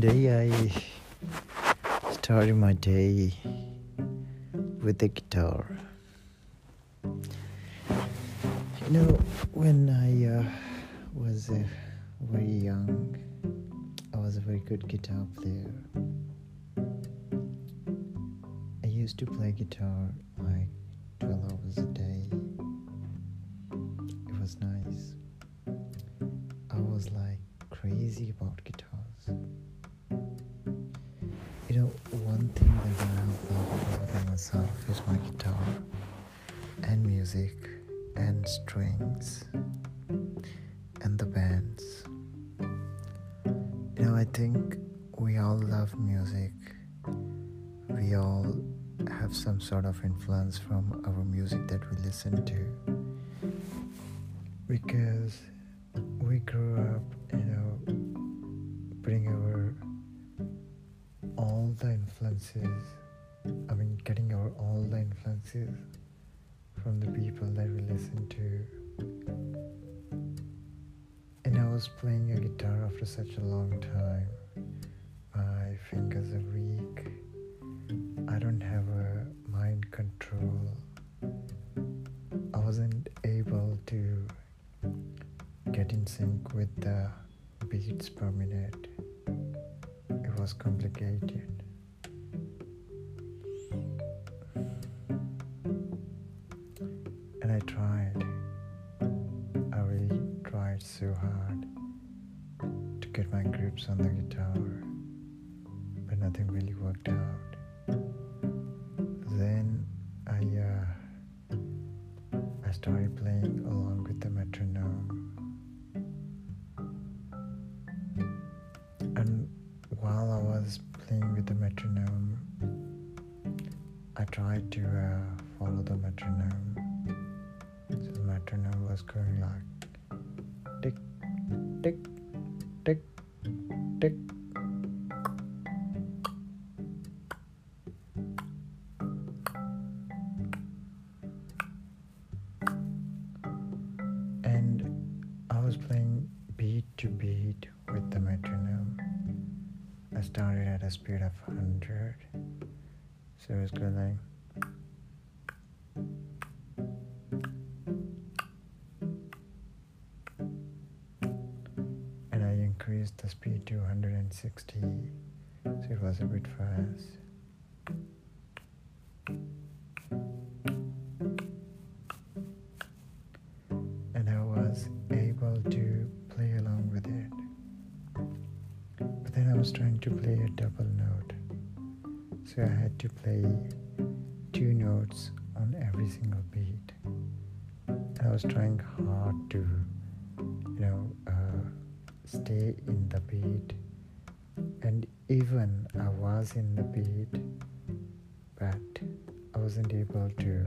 today I started my day with the guitar. You know, when I uh, was uh, very young, I was a very good guitar player. I used to play guitar like 12 hours a day. It was nice. I was like crazy about guitars. One thing that I love about myself is my guitar and music and strings and the bands. You know, I think we all love music. We all have some sort of influence from our music that we listen to. Because we grew up, you know, putting our the influences, I mean, getting our all the influences from the people that we listen to. And I was playing a guitar after such a long time. My fingers are weak. I don't have a mind control. I wasn't able to get in sync with the beats per minute. It was complicated. I tried. I really tried so hard to get my grips on the guitar, but nothing really worked out. Was playing beat to beat with the metronome. I started at a speed of 100. So it's going like. And I increased the speed to 160. So it was a bit fast. To play two notes on every single beat. I was trying hard to, you know, uh, stay in the beat. And even I was in the beat, but I wasn't able to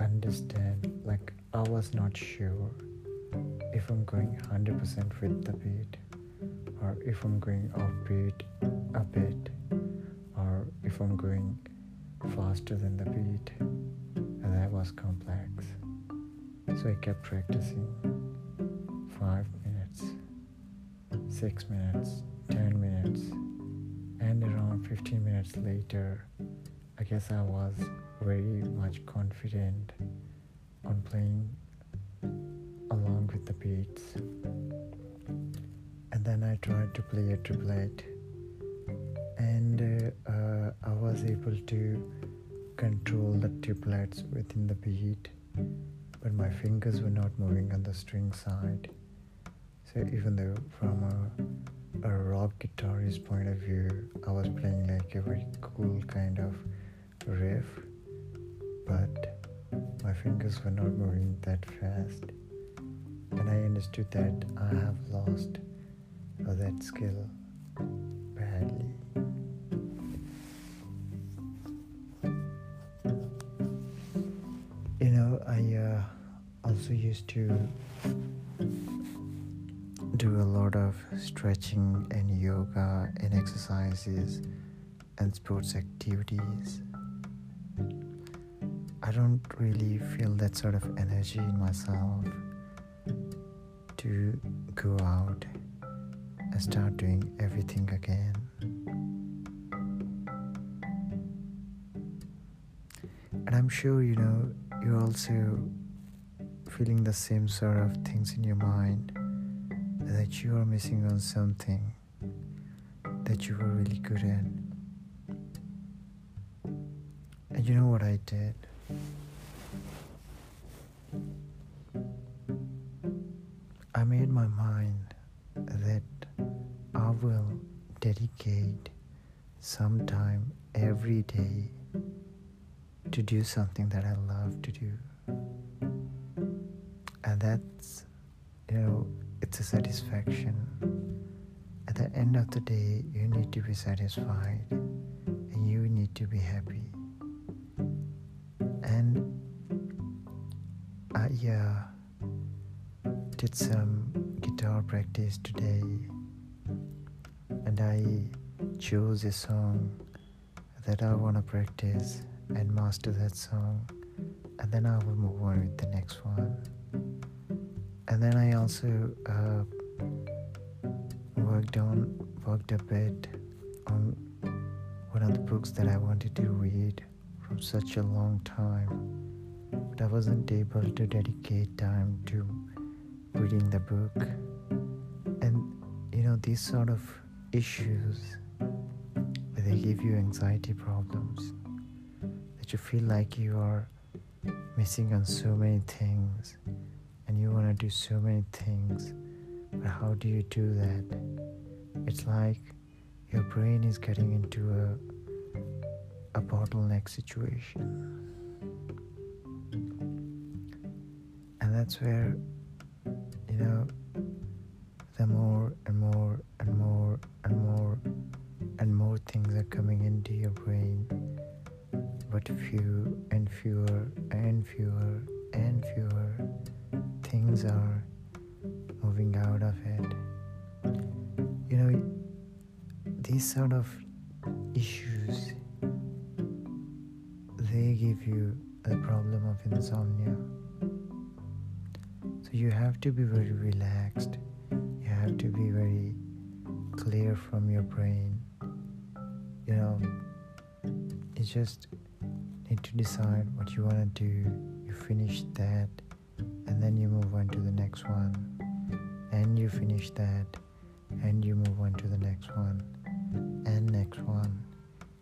understand, like, I was not sure if I'm going 100% with the beat or if I'm going offbeat a bit or if I'm going faster than the beat. And that was complex. So I kept practicing five minutes, six minutes, ten minutes, and around 15 minutes later, I guess I was very much confident on playing along with the beats. And then I tried to play a triplet, and uh, was able to control the triplets within the beat, but my fingers were not moving on the string side. So even though from a, a rock guitarist point of view, I was playing like a very cool kind of riff, but my fingers were not moving that fast. And I understood that I have lost that skill I uh, also used to do a lot of stretching and yoga and exercises and sports activities. I don't really feel that sort of energy in myself to go out and start doing everything again. And I'm sure you know you're also feeling the same sort of things in your mind that you are missing on something that you were really good at. And you know what I did? I made my mind that I will dedicate some time every day to do something that I love to do. And that's, you know, it's a satisfaction. At the end of the day, you need to be satisfied and you need to be happy. And I uh, did some guitar practice today and I chose a song that I want to practice and master that song. And then I will move on with the next one. And then I also uh, worked on worked a bit on one of the books that I wanted to read from such a long time. But I wasn't able to dedicate time to reading the book. And you know these sort of issues where they give you anxiety problems that you feel like you are missing on so many things and you want to do so many things but how do you do that? It's like your brain is getting into a a bottleneck situation. And that's where you know but few and fewer and fewer and fewer things are moving out of it. You know, these sort of issues they give you the problem of insomnia. So you have to be very relaxed. You have to be very clear from your brain. You know, it's just need to decide what you want to do. You finish that, and then you move on to the next one, and you finish that, and you move on to the next one, and next one,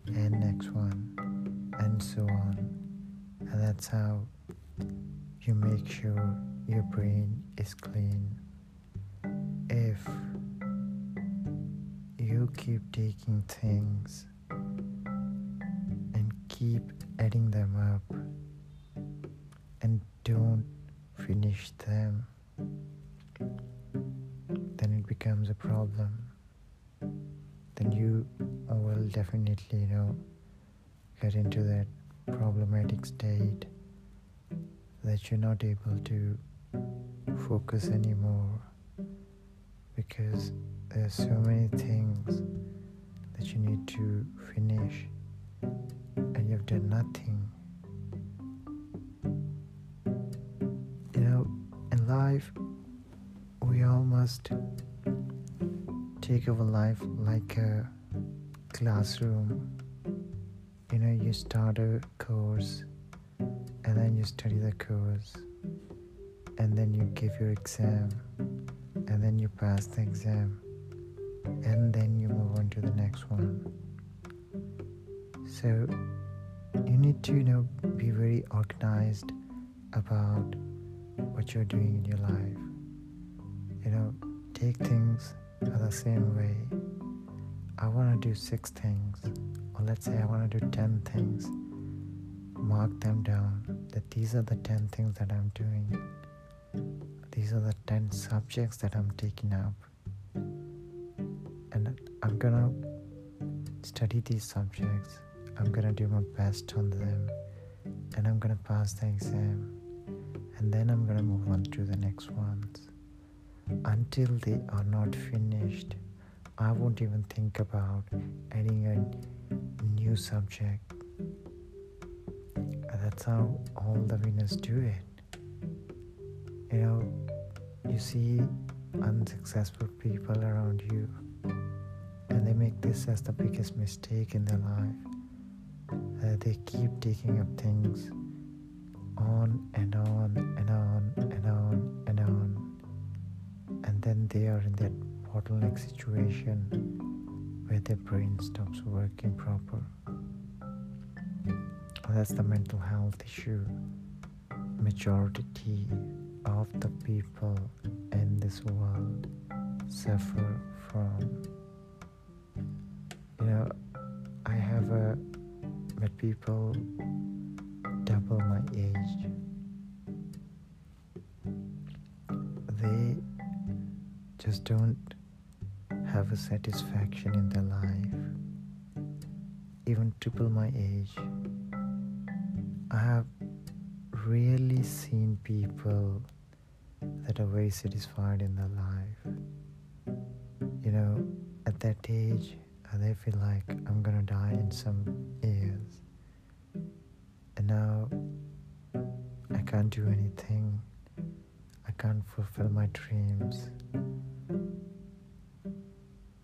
and next one, and so on. And that's how you make sure your brain is clean. If you keep taking things and keep adding them up and don't finish them, then it becomes a problem. Then you oh, will definitely, you know, get into that problematic state that you're not able to focus anymore because there's so many things that you need to finish you've done nothing. You know, in life, we all must take our life like a classroom. You know, you start a course and then you study the course and then you give your exam and then you pass the exam and then you move on to the next one so you need to you know be very organized about what you're doing in your life you know take things the same way i want to do six things or let's say i want to do 10 things mark them down that these are the 10 things that i'm doing these are the 10 subjects that I'm taking up. And I'm gonna study these subjects. I'm gonna do my best on them. And I'm gonna pass the exam. And then I'm gonna move on to the next ones. Until they are not finished, I won't even think about adding a new subject. That's how all the winners do it you know you see unsuccessful people around you and they make this as the biggest mistake in their life. They keep taking up things on and on and on and on and on, and then they are in that bottleneck situation where their brain stops working proper. That's the mental health issue. Majority of the people in this world suffer from. You know, I have met people double my age. They just don't have a satisfaction in their life. Even triple my age. I have really seen people that are very satisfied in their life. You know, at that age, they feel like I'm gonna die in some years. And now I can't do anything. I can't fulfill my dreams.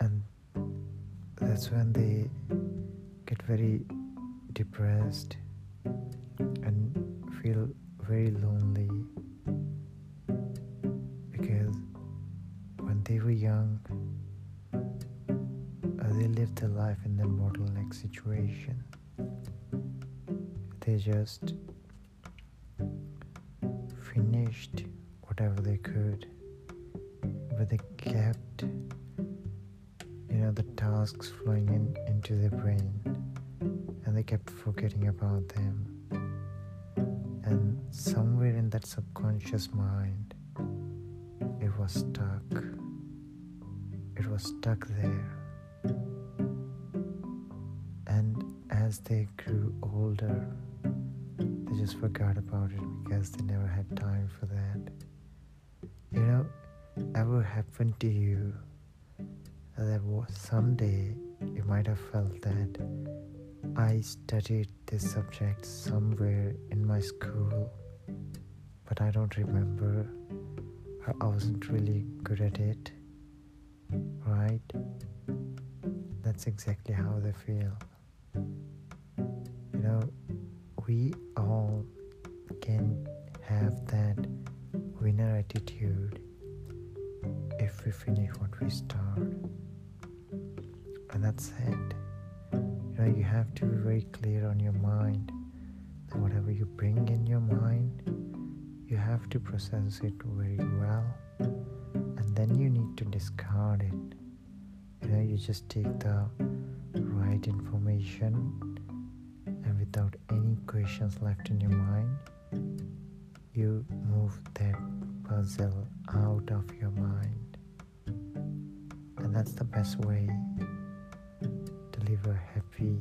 And that's when they get very depressed and feel very lonely their life in that bottleneck situation. They just finished whatever they could, but they kept, you know, the tasks flowing in into their brain, and they kept forgetting about them. And somewhere in that subconscious mind, it was stuck. It was stuck there. As they grew older, they just forgot about it because they never had time for that. You know, ever happened to you that someday you might have felt that I studied this subject somewhere in my school, but I don't remember. I wasn't really good at it, right? That's exactly how they feel. Know, we all can have that winner attitude if we finish what we start. And that's it. You know, you have to be very clear on your mind that whatever you bring in your mind, you have to process it very well. And then you need to discard it. You know, you just take the right information without any questions left in your mind, you move that puzzle out of your mind. And that's the best way to live a happy,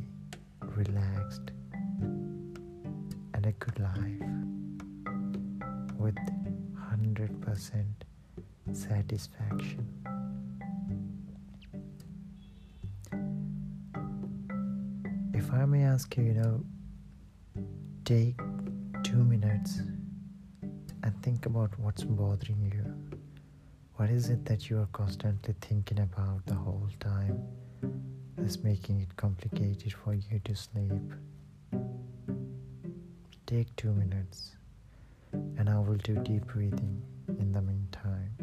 relaxed, and a good life with 100% satisfaction. If I may ask you, you know, take two minutes and think about what's bothering you. What is it that you are constantly thinking about the whole time that's making it complicated for you to sleep? Take two minutes and I will do deep breathing in the meantime.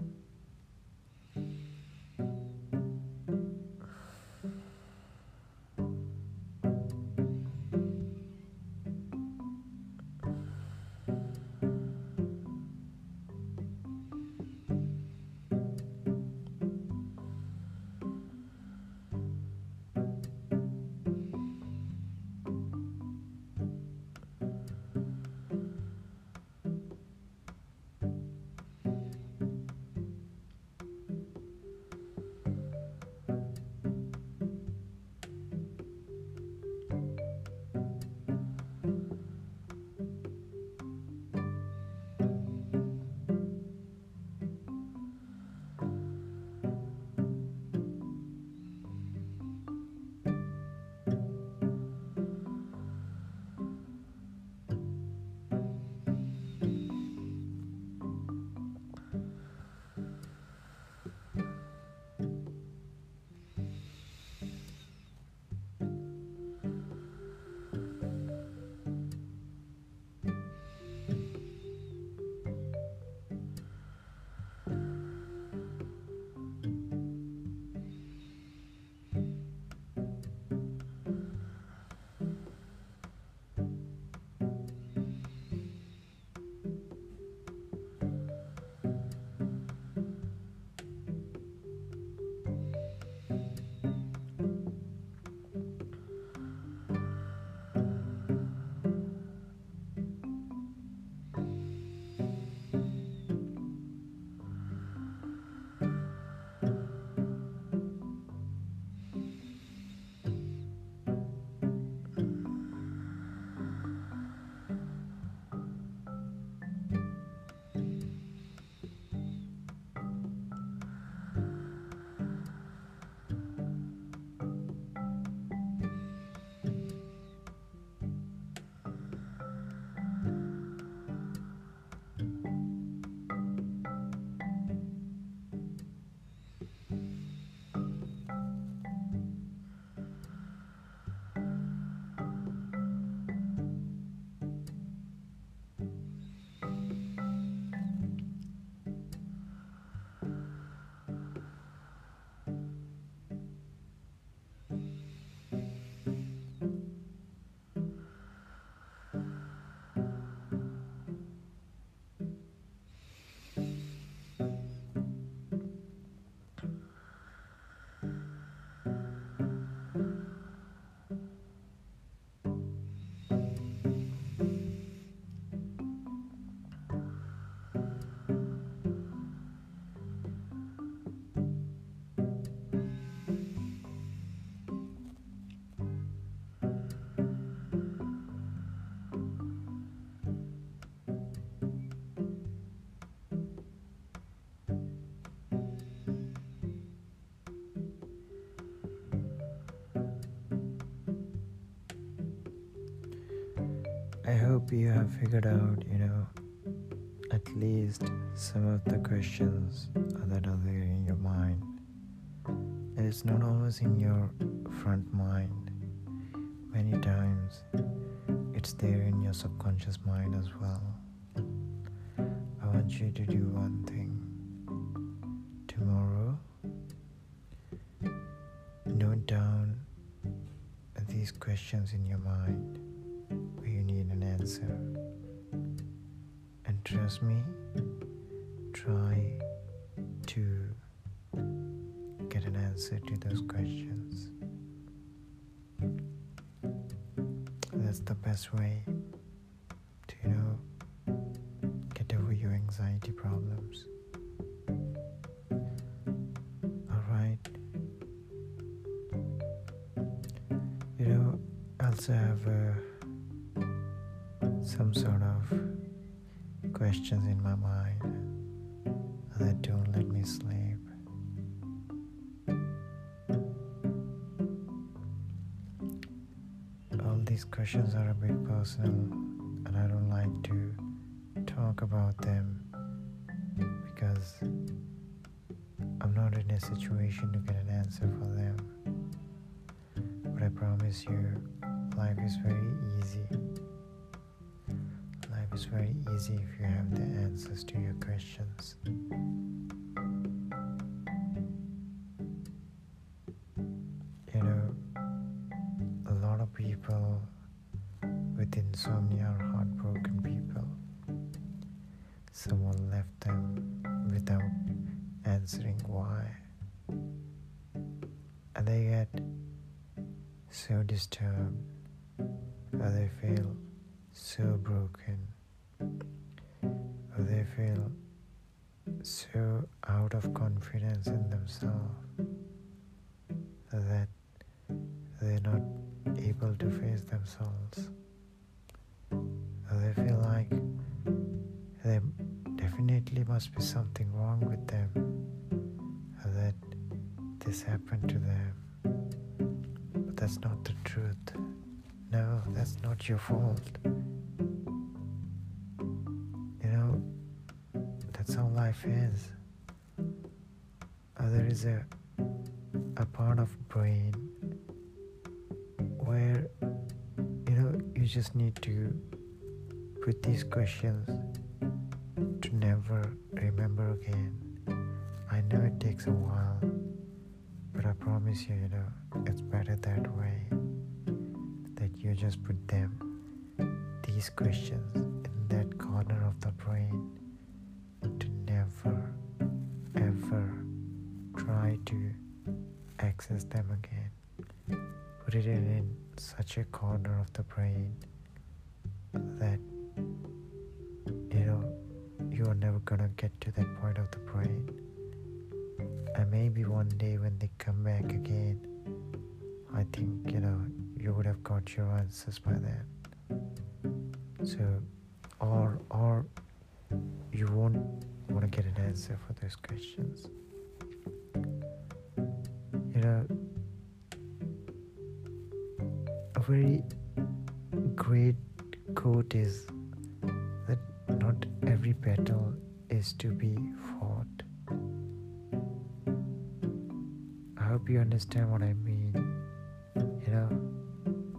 Hope you have figured out, you know, at least some of the questions that are there in your mind. And it's not always in your front mind. Many times it's there in your subconscious mind as well. I want you to do one thing. Tomorrow, note down these questions in your mind answer. And trust me, try to get an answer to those questions. That's the best way to, you know, get over your anxiety problems. Alright. You know, also have uh, some sort of questions in my mind that don't let me sleep. All these questions are a bit personal, and I don't like to talk about them because I'm not in a situation to get an answer for them. But I promise you, life is very easy. Is very easy if you have the answers to your questions. You know, a lot of people with insomnia are heartbroken people. Someone left them without answering why. And they get so disturbed, there definitely must be something wrong with them, that this happened to them. But that's not the truth. No, that's not your fault. You know, that's how life is. There is a a part of brain where you know you just need to put these questions never remember again. I know it takes a while, but I promise you, you know, it's better that way. That you just put them, these questions, in that corner of the brain to never, ever try to access them again. Put it in, such a corner of the brain that you are never gonna get to that point of the brain. And maybe one day when they come back again, I think you know you would have got your answers by then. So, or or you won't want to get an answer for those questions. You know, a very great quote is battle is to be fought. I hope you understand what I mean. You know,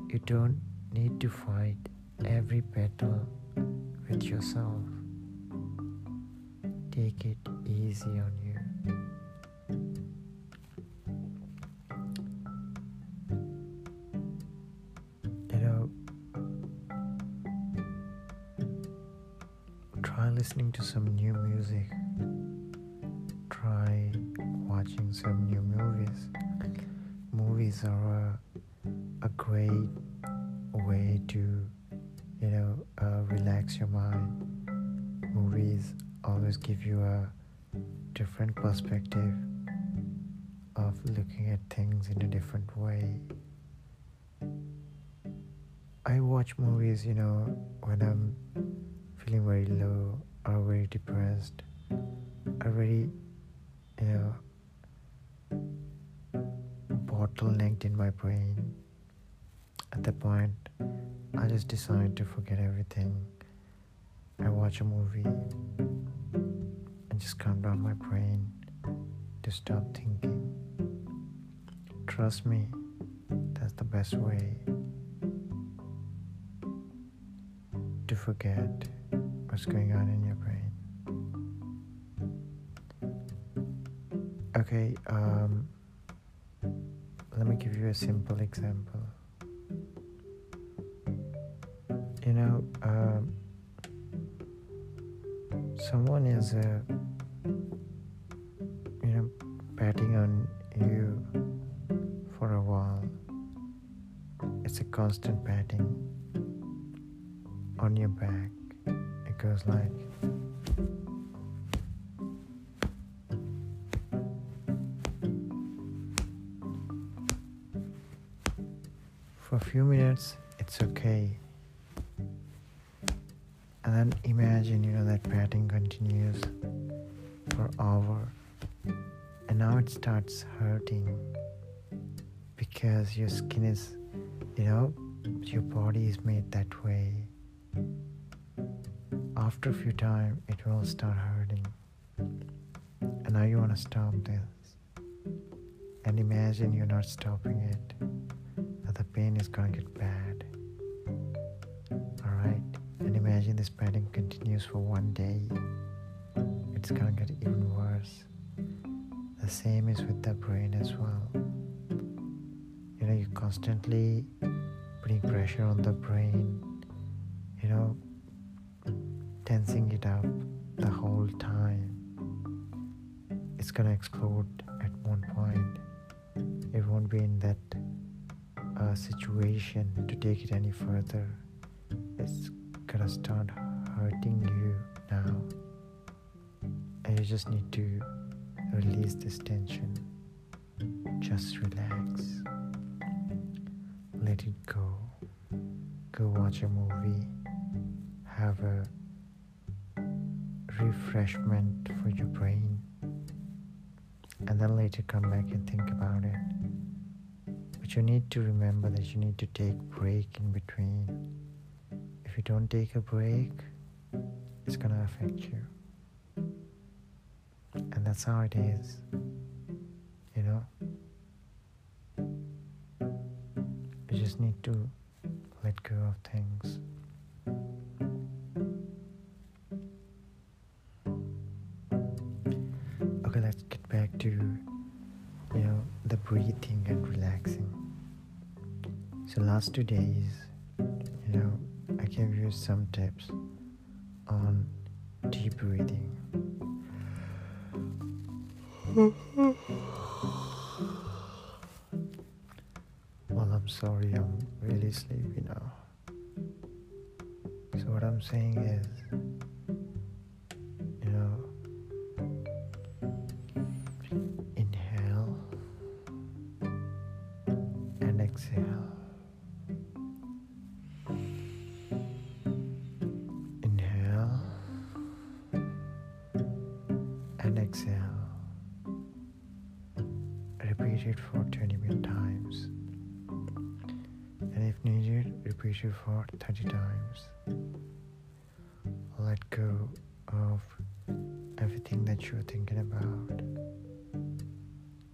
you don't need to fight every battle with yourself. Take it easy on you. Listening to some new music. Try watching some new movies. Movies are a, a great way to, you know, uh, relax your mind. Movies always give you a different perspective of looking at things in a different way. I watch movies, you know, when I'm feeling very low or very depressed or very, you know, bottlenecked in my brain. at that point, I just decide to forget everything. I watch a movie and just calm down my brain to stop thinking. Trust me, that's the best way to forget what's going on in your brain. Okay, um, let me give you a simple example. You know, um, someone is, uh, you know, patting on you for a while. It's a constant patting on your back. Goes like. For a few minutes, it's okay. And then imagine, you know, that patting continues for hour. And now it starts hurting because your skin is, you know, your body is made that way. After a few time, it will start hurting. And now you want to stop this. And imagine you're not stopping it. That the pain is going to get bad. Alright? And imagine this pain continues for one day. It's going to get even worse. The same is with the brain as well. You know, you're constantly putting pressure on the brain, you know, tensing it up the whole time. It's gonna explode at one point. It won't be in that uh, situation to take it any further. It's gonna start hurting you now. And you just need to release this tension. Just relax. Let it go. Go watch a movie. Have a refreshment for your brain. And then later come back and think about it. But you need to remember that you need to take break in between. If you don't take a break, it's gonna affect you. And that's how it is. You know? You just need to let go of things. Breathing and relaxing. So last two days, you know, I gave you some tips on deep breathing. for 30 times. Let go of everything that you're thinking about.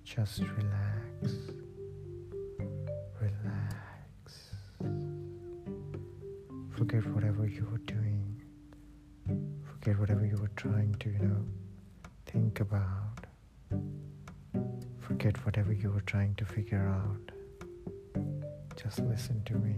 Just relax. Relax. Forget whatever you were doing. Forget whatever you were trying to, you know, think about. Forget whatever you were trying to figure out. Just listen to me.